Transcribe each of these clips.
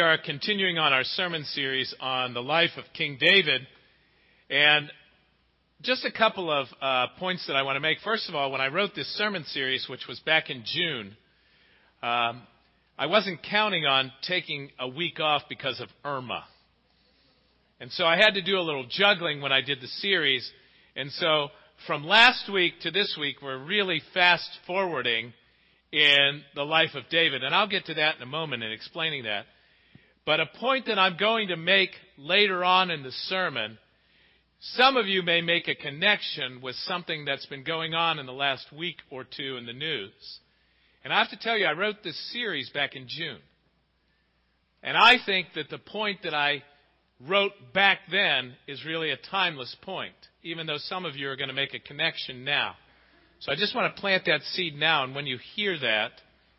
we are continuing on our sermon series on the life of King David. And just a couple of uh, points that I want to make. First of all, when I wrote this sermon series, which was back in June, um, I wasn't counting on taking a week off because of Irma. And so I had to do a little juggling when I did the series. And so from last week to this week, we're really fast forwarding in the life of David. And I'll get to that in a moment in explaining that. But a point that I'm going to make later on in the sermon, some of you may make a connection with something that's been going on in the last week or two in the news. And I have to tell you, I wrote this series back in June. And I think that the point that I wrote back then is really a timeless point, even though some of you are going to make a connection now. So I just want to plant that seed now, and when you hear that,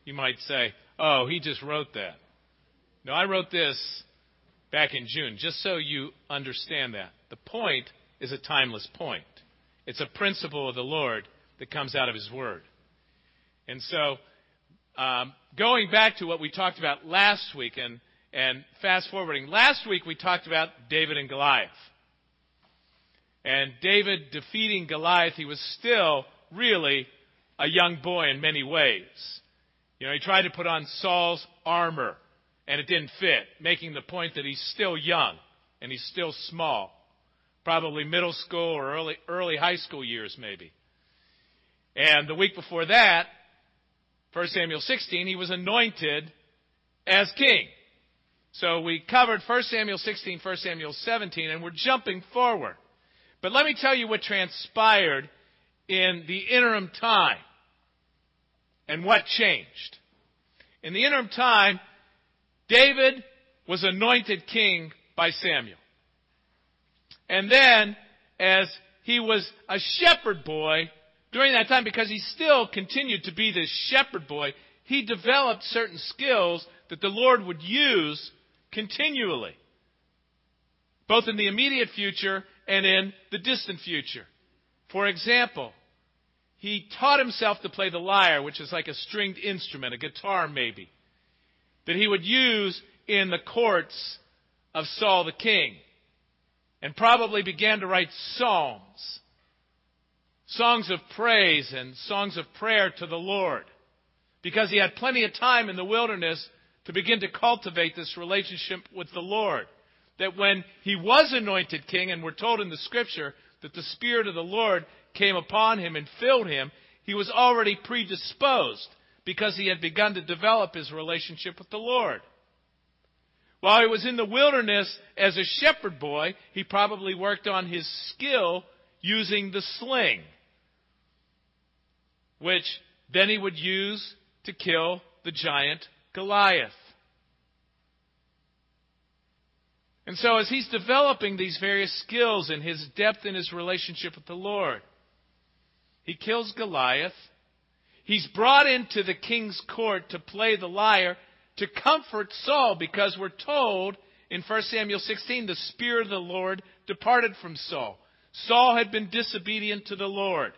you might say, oh, he just wrote that. No, I wrote this back in June, just so you understand that. The point is a timeless point. It's a principle of the Lord that comes out of His Word. And so, um, going back to what we talked about last week and, and fast forwarding, last week we talked about David and Goliath. And David defeating Goliath, he was still really a young boy in many ways. You know, he tried to put on Saul's armor, and it didn't fit, making the point that he's still young and he's still small. Probably middle school or early, early high school years, maybe. And the week before that, 1 Samuel 16, he was anointed as king. So we covered 1 Samuel 16, 1 Samuel 17, and we're jumping forward. But let me tell you what transpired in the interim time and what changed. In the interim time, David was anointed king by Samuel. And then, as he was a shepherd boy during that time, because he still continued to be this shepherd boy, he developed certain skills that the Lord would use continually, both in the immediate future and in the distant future. For example, he taught himself to play the lyre, which is like a stringed instrument, a guitar maybe, that he would use in the courts of Saul the king. And probably began to write psalms, songs of praise and songs of prayer to the Lord, because he had plenty of time in the wilderness to begin to cultivate this relationship with the Lord. That when he was anointed king, and we're told in the scripture that the Spirit of the Lord came upon him and filled him, he was already predisposed because he had begun to develop his relationship with the Lord. While he was in the wilderness as a shepherd boy, he probably worked on his skill using the sling, which then he would use to kill the giant Goliath. And so, as he's developing these various skills and his depth in his relationship with the Lord, he kills Goliath. He's brought into the king's court to play the lyre to comfort Saul because we're told in 1 Samuel 16 the Spirit of the Lord departed from Saul. Saul had been disobedient to the Lord.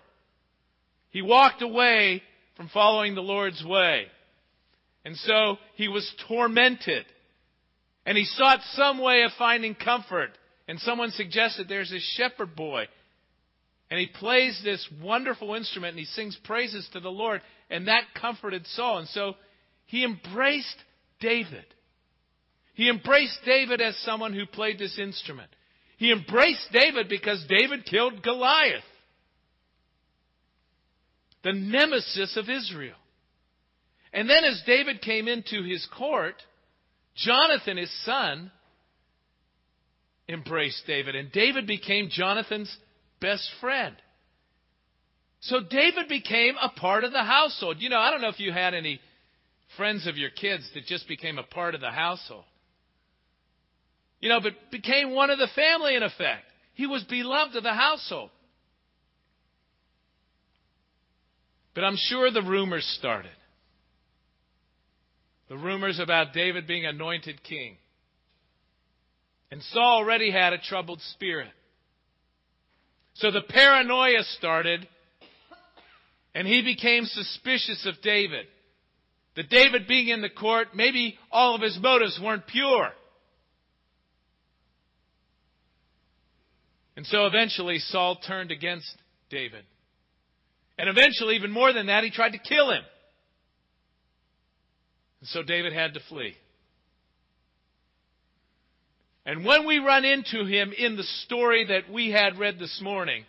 He walked away from following the Lord's way. And so he was tormented. And he sought some way of finding comfort. And someone suggested there's a shepherd boy and he plays this wonderful instrument and he sings praises to the Lord. And that comforted Saul. And so he embraced David. He embraced David as someone who played this instrument. He embraced David because David killed Goliath, the nemesis of Israel. And then as David came into his court, Jonathan, his son, embraced David. And David became Jonathan's best friend. So David became a part of the household. You know, I don't know if you had any friends of your kids that just became a part of the household. You know, but became one of the family in effect. He was beloved of the household. But I'm sure the rumors started. The rumors about David being anointed king. And Saul already had a troubled spirit. So the paranoia started, and he became suspicious of David. That David being in the court, maybe all of his motives weren't pure. And so eventually Saul turned against David. And eventually, even more than that, he tried to kill him. And so David had to flee. And when we run into him in the story that we had read this morning,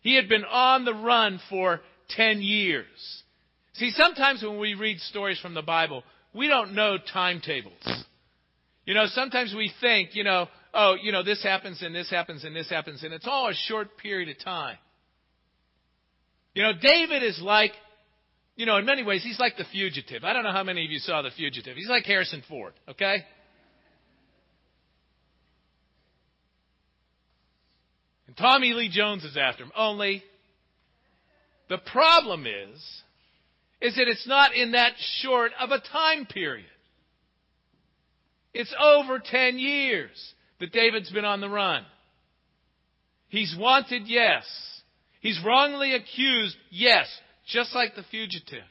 he had been on the run for 10 years. See, sometimes when we read stories from the Bible, we don't know timetables. You know, sometimes we think, you know, oh, you know, this happens and this happens and this happens, and it's all a short period of time. You know, David is like, you know, in many ways, he's like the fugitive. I don't know how many of you saw the fugitive. He's like Harrison Ford, okay? Tommy Lee Jones is after him. Only the problem is, is that it's not in that short of a time period. It's over 10 years that David's been on the run. He's wanted, yes. He's wrongly accused, yes, just like the fugitive.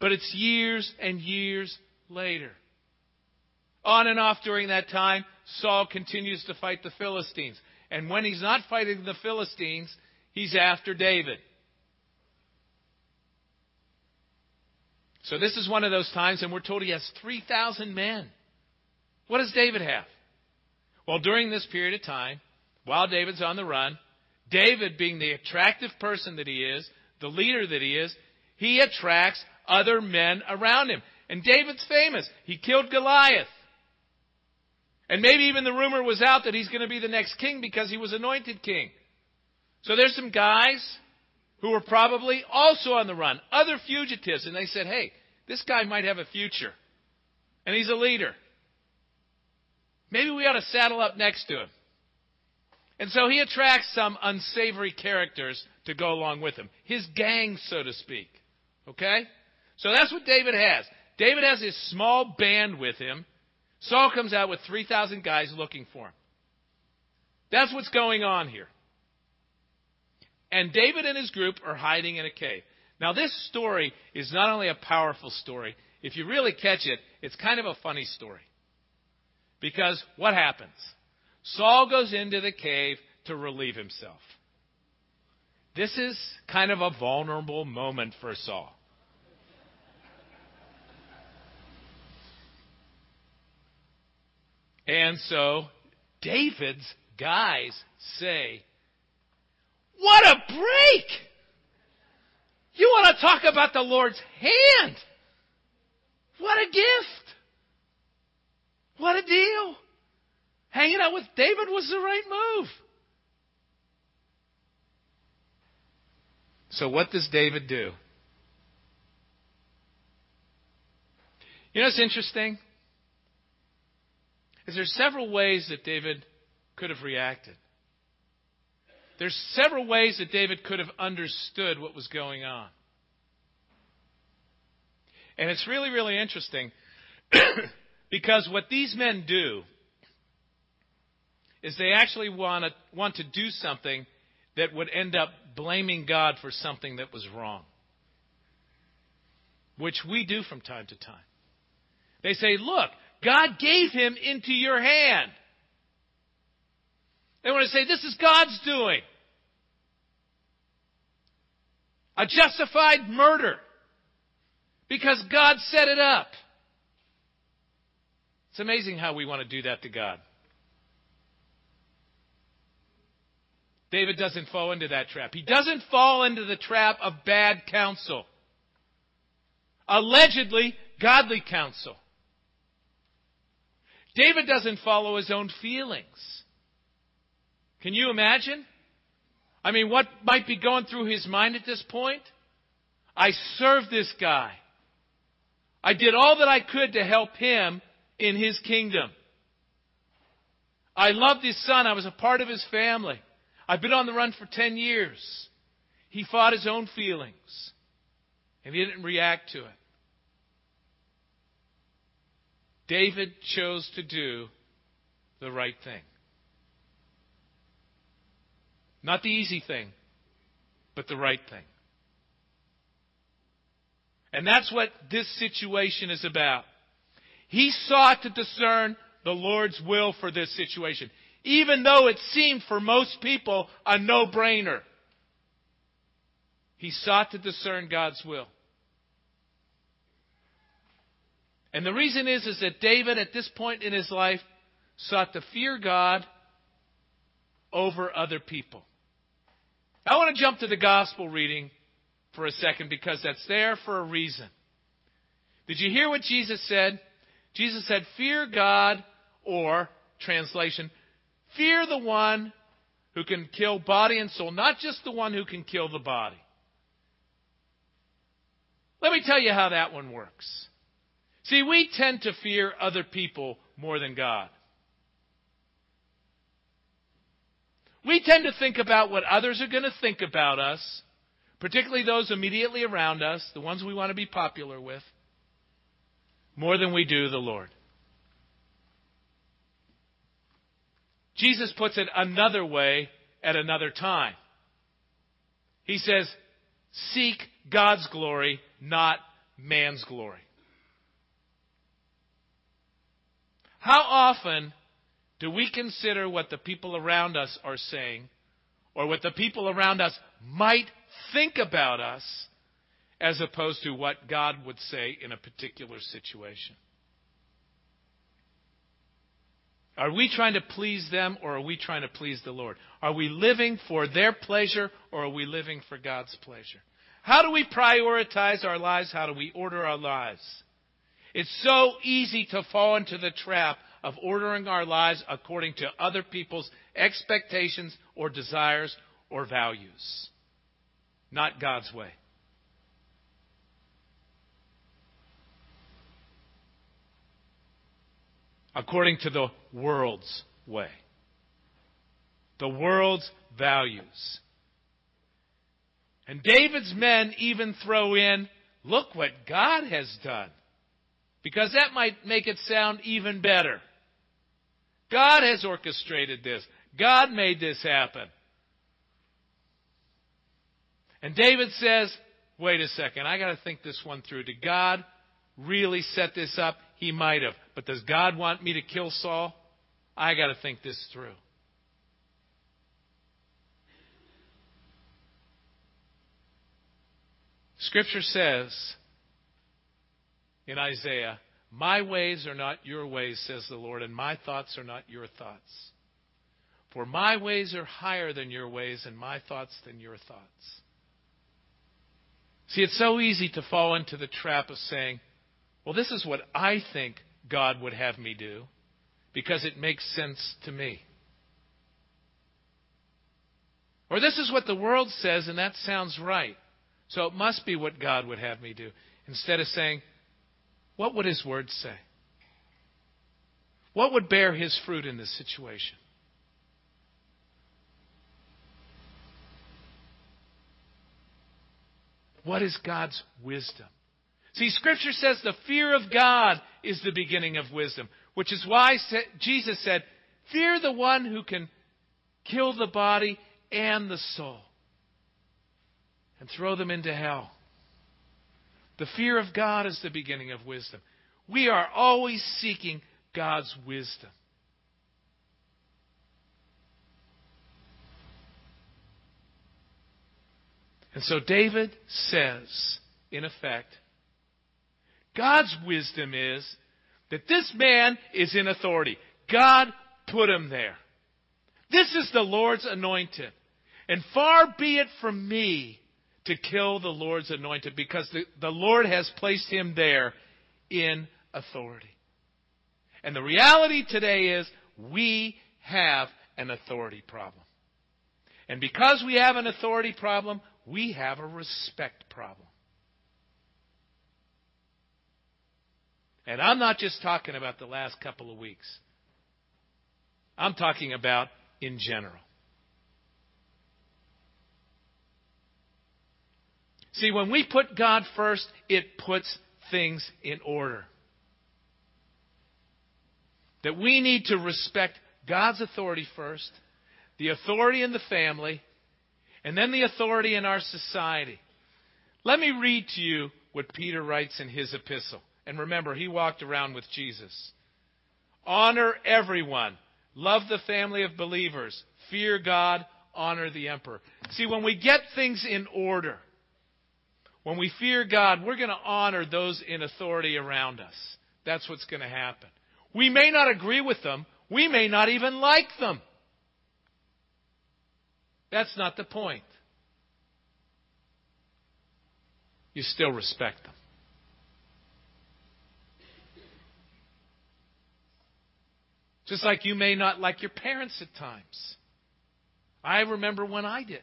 But it's years and years later. On and off during that time, Saul continues to fight the Philistines. And when he's not fighting the Philistines, he's after David. So this is one of those times, and we're told he has 3,000 men. What does David have? Well, during this period of time, while David's on the run, David, being the attractive person that he is, the leader that he is, he attracts other men around him. And David's famous. He killed Goliath. And maybe even the rumor was out that he's going to be the next king because he was anointed king. So there's some guys who were probably also on the run, other fugitives, and they said, hey, this guy might have a future. And he's a leader. Maybe we ought to saddle up next to him. And so he attracts some unsavory characters to go along with him. His gang, so to speak. Okay? So that's what David has. David has his small band with him Saul comes out with 3,000 guys looking for him. That's what's going on here. And David and his group are hiding in a cave. Now, this story is not only a powerful story, if you really catch it, it's kind of a funny story. Because what happens? Saul goes into the cave to relieve himself. This is kind of a vulnerable moment for Saul. And so David's guys say, What a break! You want to talk about the Lord's hand? What a gift! What a deal! Hanging out with David was the right move. So, what does David do? You know, it's interesting is there's several ways that David could have reacted. There's several ways that David could have understood what was going on. And it's really, really interesting because what these men do is they actually want to, want to do something that would end up blaming God for something that was wrong, which we do from time to time. They say, look, God gave him into your hand. They want to say, this is God's doing. A justified murder. Because God set it up. It's amazing how we want to do that to God. David doesn't fall into that trap. He doesn't fall into the trap of bad counsel. Allegedly godly counsel. David doesn't follow his own feelings. Can you imagine? I mean, what might be going through his mind at this point? I served this guy. I did all that I could to help him in his kingdom. I loved his son. I was a part of his family. I've been on the run for 10 years. He fought his own feelings, and he didn't react to it. David chose to do the right thing. Not the easy thing, but the right thing. And that's what this situation is about. He sought to discern the Lord's will for this situation, even though it seemed for most people a no-brainer. He sought to discern God's will. And the reason is, is that David, at this point in his life, sought to fear God over other people. I want to jump to the gospel reading for a second because that's there for a reason. Did you hear what Jesus said? Jesus said, Fear God, or, translation, fear the one who can kill body and soul, not just the one who can kill the body. Let me tell you how that one works. See, we tend to fear other people more than God. We tend to think about what others are going to think about us, particularly those immediately around us, the ones we want to be popular with, more than we do the Lord. Jesus puts it another way at another time. He says, Seek God's glory, not man's glory. How often do we consider what the people around us are saying or what the people around us might think about us as opposed to what God would say in a particular situation? Are we trying to please them or are we trying to please the Lord? Are we living for their pleasure or are we living for God's pleasure? How do we prioritize our lives? How do we order our lives? It's so easy to fall into the trap of ordering our lives according to other people's expectations or desires or values, not God's way. According to the world's way, the world's values. And David's men even throw in, look what God has done. Because that might make it sound even better. God has orchestrated this. God made this happen. And David says, wait a second, I gotta think this one through. Did God really set this up? He might have. But does God want me to kill Saul? I gotta think this through. Scripture says in Isaiah, My ways are not your ways, says the Lord, and my thoughts are not your thoughts. For my ways are higher than your ways, and my thoughts than your thoughts. See, it's so easy to fall into the trap of saying, well, this is what I think God would have me do because it makes sense to me. Or this is what the world says, and that sounds right. So it must be what God would have me do. Instead of saying, what would His Word say? What would bear His fruit in this situation? What is God's wisdom? See, Scripture says the fear of God is the beginning of wisdom, which is why Jesus said, Fear the one who can kill the body and the soul and throw them into hell. The fear of God is the beginning of wisdom. We are always seeking God's wisdom. And so David says, in effect, God's wisdom is that this man is in authority. God put him there. This is the Lord's anointed. And far be it from me to kill the Lord's anointed because the, the Lord has placed him there in authority. And the reality today is we have an authority problem. And because we have an authority problem, we have a respect problem. And I'm not just talking about the last couple of weeks. I'm talking about in general. See, when we put God first, it puts things in order. That we need to respect God's authority first, the authority in the family, and then the authority in our society. Let me read to you what Peter writes in his epistle. And remember, he walked around with Jesus. Honor everyone. Love the family of believers. Fear God. Honor the emperor. See, when we get things in order, when we fear God, we're going to honor those in authority around us. That's what's going to happen. We may not agree with them. We may not even like them. That's not the point. You still respect them. Just like you may not like your parents at times. I remember when I didn't.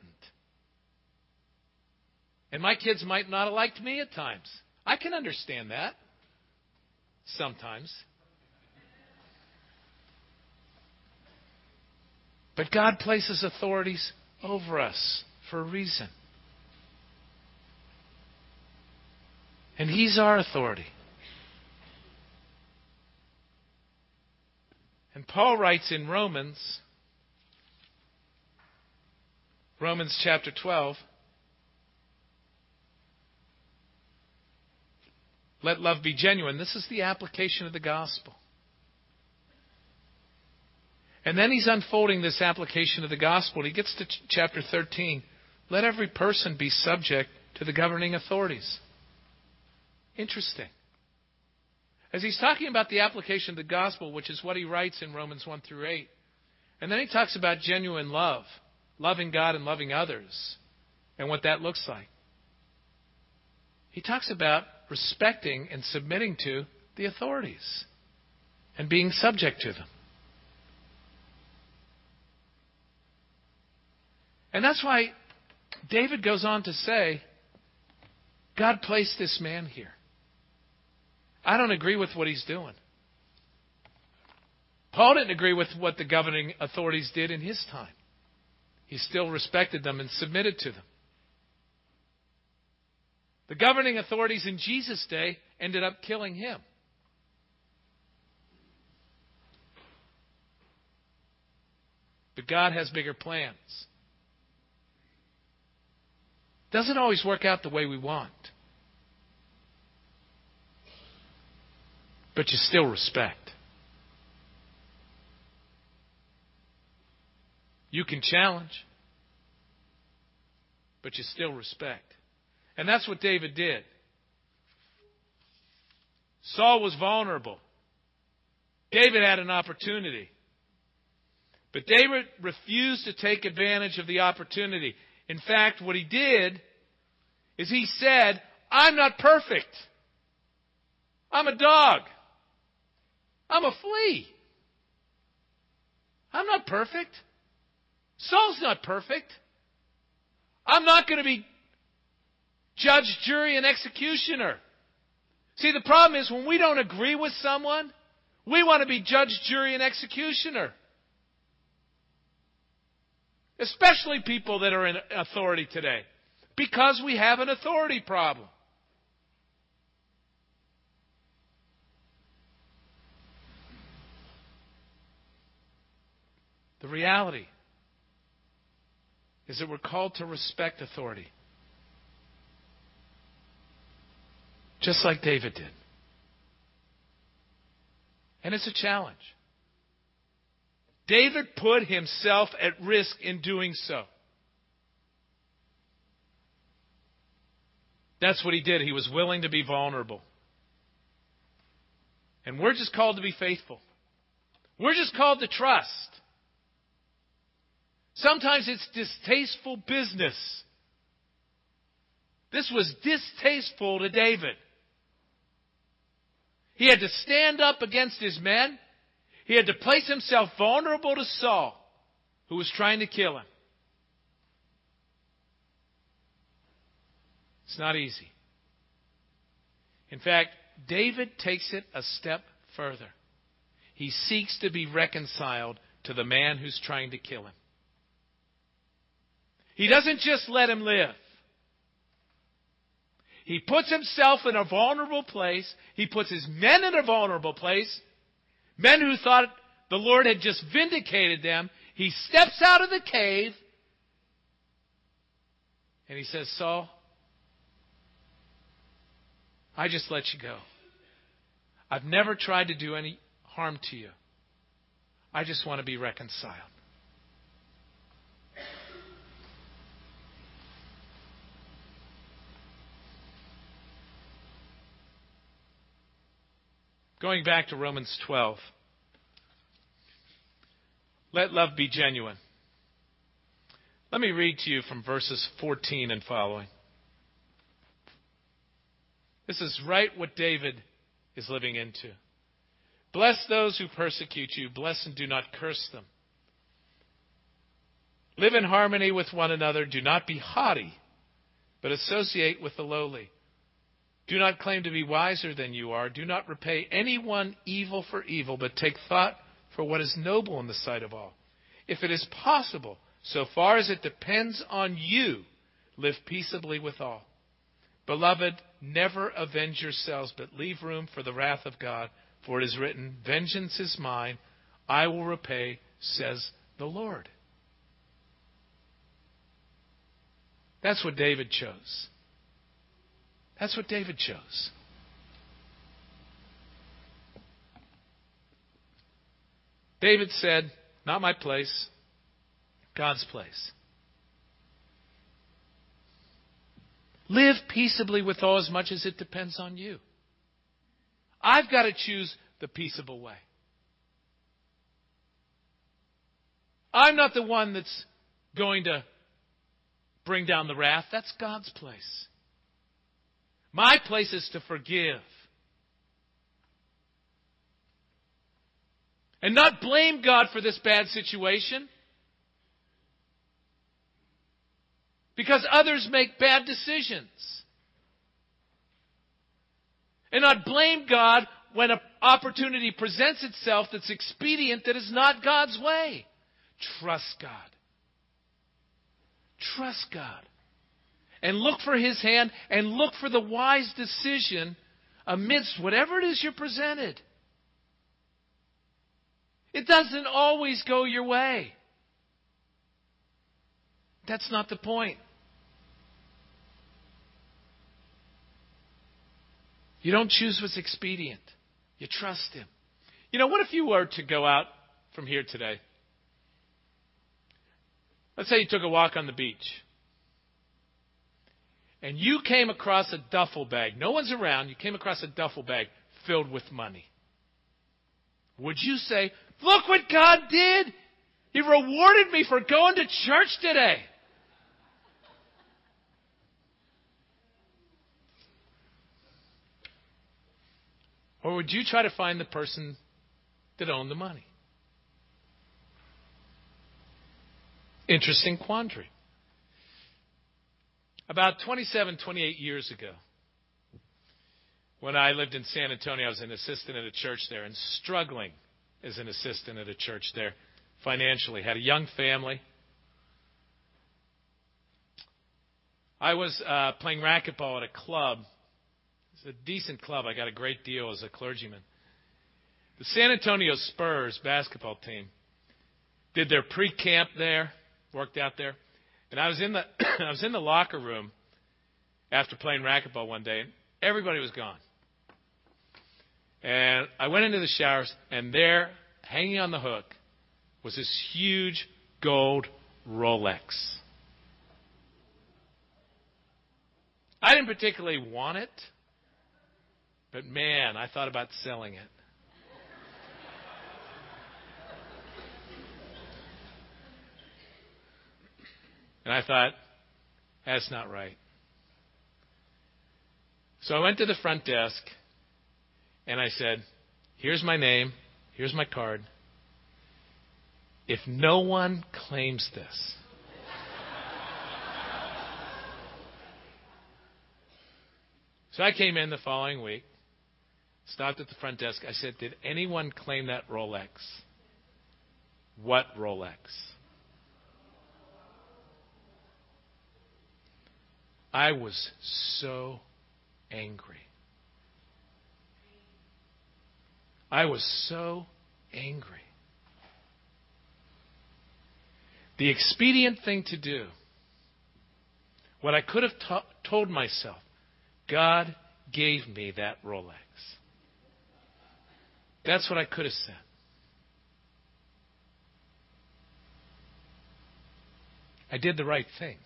And my kids might not have liked me at times. I can understand that. Sometimes. But God places authorities over us for a reason. And He's our authority. And Paul writes in Romans, Romans chapter 12, let love be genuine. This is the application of the gospel. And then he's unfolding this application of the gospel. He gets to ch- chapter 13. Let every person be subject to the governing authorities. Interesting. As he's talking about the application of the gospel, which is what he writes in Romans 1 through 8, and then he talks about genuine love, loving God and loving others, and what that looks like. He talks about respecting and submitting to the authorities and being subject to them. And that's why David goes on to say, God placed this man here. I don't agree with what he's doing. Paul didn't agree with what the governing authorities did in his time. He still respected them and submitted to them. The governing authorities in Jesus' day ended up killing him. But God has bigger plans. Doesn't always work out the way we want. But you still respect. You can challenge, but you still respect. And that's what David did. Saul was vulnerable. David had an opportunity. But David refused to take advantage of the opportunity. In fact, what he did is he said, I'm not perfect. I'm a dog. I'm a flea. I'm not perfect. Saul's not perfect. I'm not going to be judge, jury, and executioner. See, the problem is when we don't agree with someone, we want to be judge, jury, and executioner. Especially people that are in authority today. Because we have an authority problem. The reality is that we're called to respect authority. Just like David did. And it's a challenge. David put himself at risk in doing so. That's what he did. He was willing to be vulnerable. And we're just called to be faithful. We're just called to trust. Sometimes it's distasteful business. This was distasteful to David. He had to stand up against his men. He had to place himself vulnerable to Saul, who was trying to kill him. It's not easy. In fact, David takes it a step further. He seeks to be reconciled to the man who's trying to kill him. He doesn't just let him live. He puts himself in a vulnerable place. He puts his men in a vulnerable place. Men who thought the Lord had just vindicated them. He steps out of the cave and he says, Saul, I just let you go. I've never tried to do any harm to you. I just want to be reconciled. Going back to Romans 12. Let love be genuine. Let me read to you from verses 14 and following. This is right what David is living into. Bless those who persecute you, bless and do not curse them. Live in harmony with one another. Do not be haughty, but associate with the lowly. Do not claim to be wiser than you are. Do not repay anyone evil for evil, but take thought for what is noble in the sight of all. If it is possible, so far as it depends on you, live peaceably with all. Beloved, never avenge yourselves, but leave room for the wrath of God, for it is written, Vengeance is mine, I will repay, says the Lord. That's what David chose. That's what David chose. David said, Not my place, God's place. Live peaceably with all as much as it depends on you. I've got to choose the peaceable way. I'm not the one that's going to bring down the wrath. That's God's place. My place is to forgive. And not blame God for this bad situation. Because others make bad decisions. And not blame God when an opportunity presents itself that's expedient that is not God's way. Trust God. Trust God and look for His hand and look for the wise decision amidst whatever it is you're presented. It doesn't always go your way. That's not the point. You don't choose what's expedient. You trust Him. You know, what if you were to go out from here today? Let's say you took a walk on the beach and you came across a duffel bag, no one's around, you came across a duffel bag filled with money, would you say, Look what God did? He rewarded me for going to church today. Or would you try to find the person that owned the money? Interesting quandary. About 27, 28 years ago, when I lived in San Antonio, I was an assistant at a church there and struggling as an assistant at a church there financially. Had a young family. I was uh, playing racquetball at a club. It's a decent club. I got a great deal as a clergyman. The San Antonio Spurs basketball team did their pre-camp there, worked out there. And I was in the I was in the locker room after playing racquetball one day, and everybody was gone. And I went into the showers, and there, hanging on the hook, was this huge gold Rolex. I didn't particularly want it, but man, I thought about selling it. And I thought, that's not right. So I went to the front desk and I said, Here's my name, here's my card. If no one claims this, So I came in the following week, stopped at the front desk. I said, Did anyone claim that Rolex? What Rolex? I was so angry. I was so angry. The expedient thing to do, what I could have t- told myself, God gave me that Rolex. That's what I could have said. I did the right thing.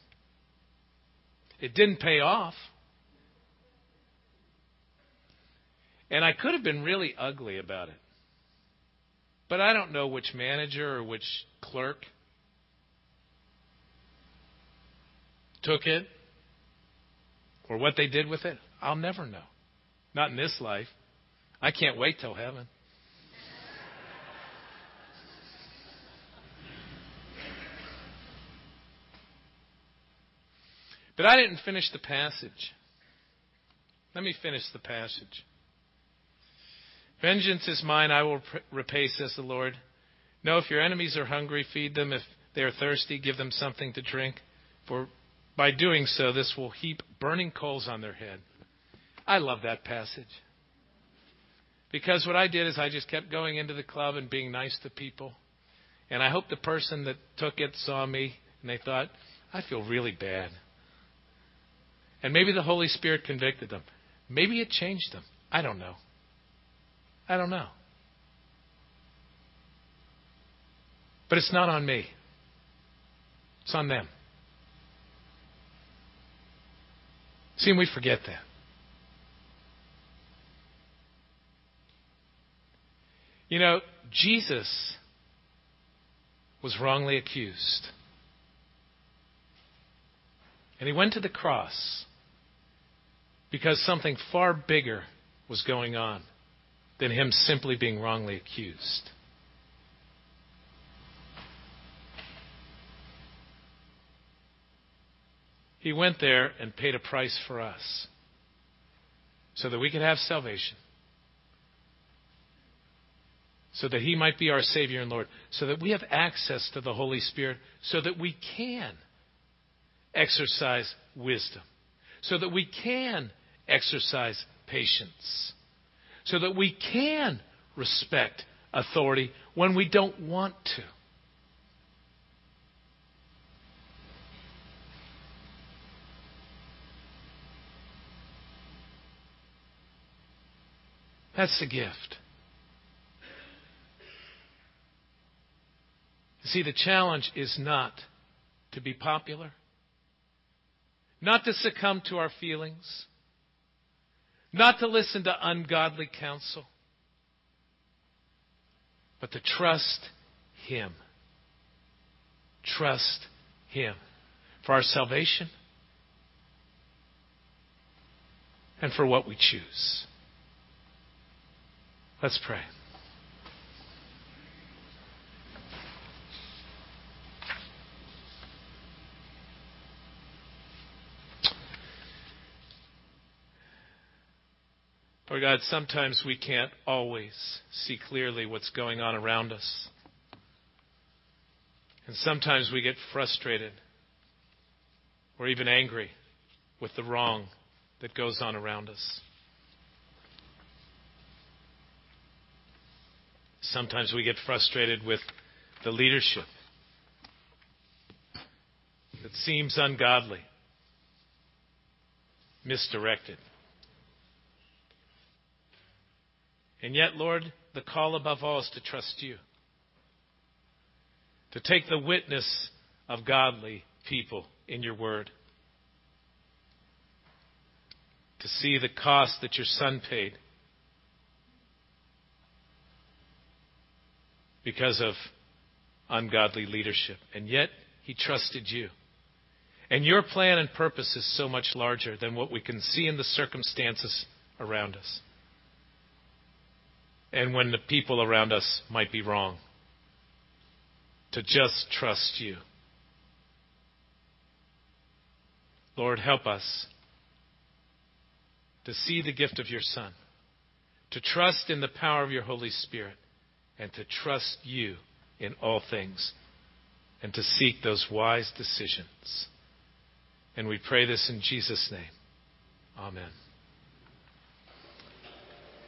It didn't pay off. And I could have been really ugly about it. But I don't know which manager or which clerk took it or what they did with it. I'll never know. Not in this life. I can't wait till heaven. But I didn't finish the passage. Let me finish the passage. Vengeance is mine, I will repay, says the Lord. No, if your enemies are hungry, feed them. If they are thirsty, give them something to drink. For by doing so, this will heap burning coals on their head. I love that passage. Because what I did is I just kept going into the club and being nice to people. And I hope the person that took it saw me and they thought, I feel really bad. And maybe the Holy Spirit convicted them. Maybe it changed them. I don't know. I don't know. But it's not on me, it's on them. See, we forget that. You know, Jesus was wrongly accused. And he went to the cross because something far bigger was going on than him simply being wrongly accused. He went there and paid a price for us so that we could have salvation, so that He might be our Savior and Lord, so that we have access to the Holy Spirit, so that we can exercise wisdom, so that we can exercise patience so that we can respect authority when we don't want to. That's the gift. See, the challenge is not to be popular, not to succumb to our feelings, not to listen to ungodly counsel, but to trust Him. Trust Him for our salvation and for what we choose. Let's pray. Lord God, sometimes we can't always see clearly what's going on around us. And sometimes we get frustrated or even angry with the wrong that goes on around us. Sometimes we get frustrated with the leadership that seems ungodly, misdirected. And yet, Lord, the call above all is to trust you, to take the witness of godly people in your word, to see the cost that your son paid because of ungodly leadership. And yet, he trusted you. And your plan and purpose is so much larger than what we can see in the circumstances around us and when the people around us might be wrong. To just trust you. Lord, help us to see the gift of your Son, to trust in the power of your Holy Spirit, and to trust you in all things, and to seek those wise decisions. And we pray this in Jesus' name. Amen.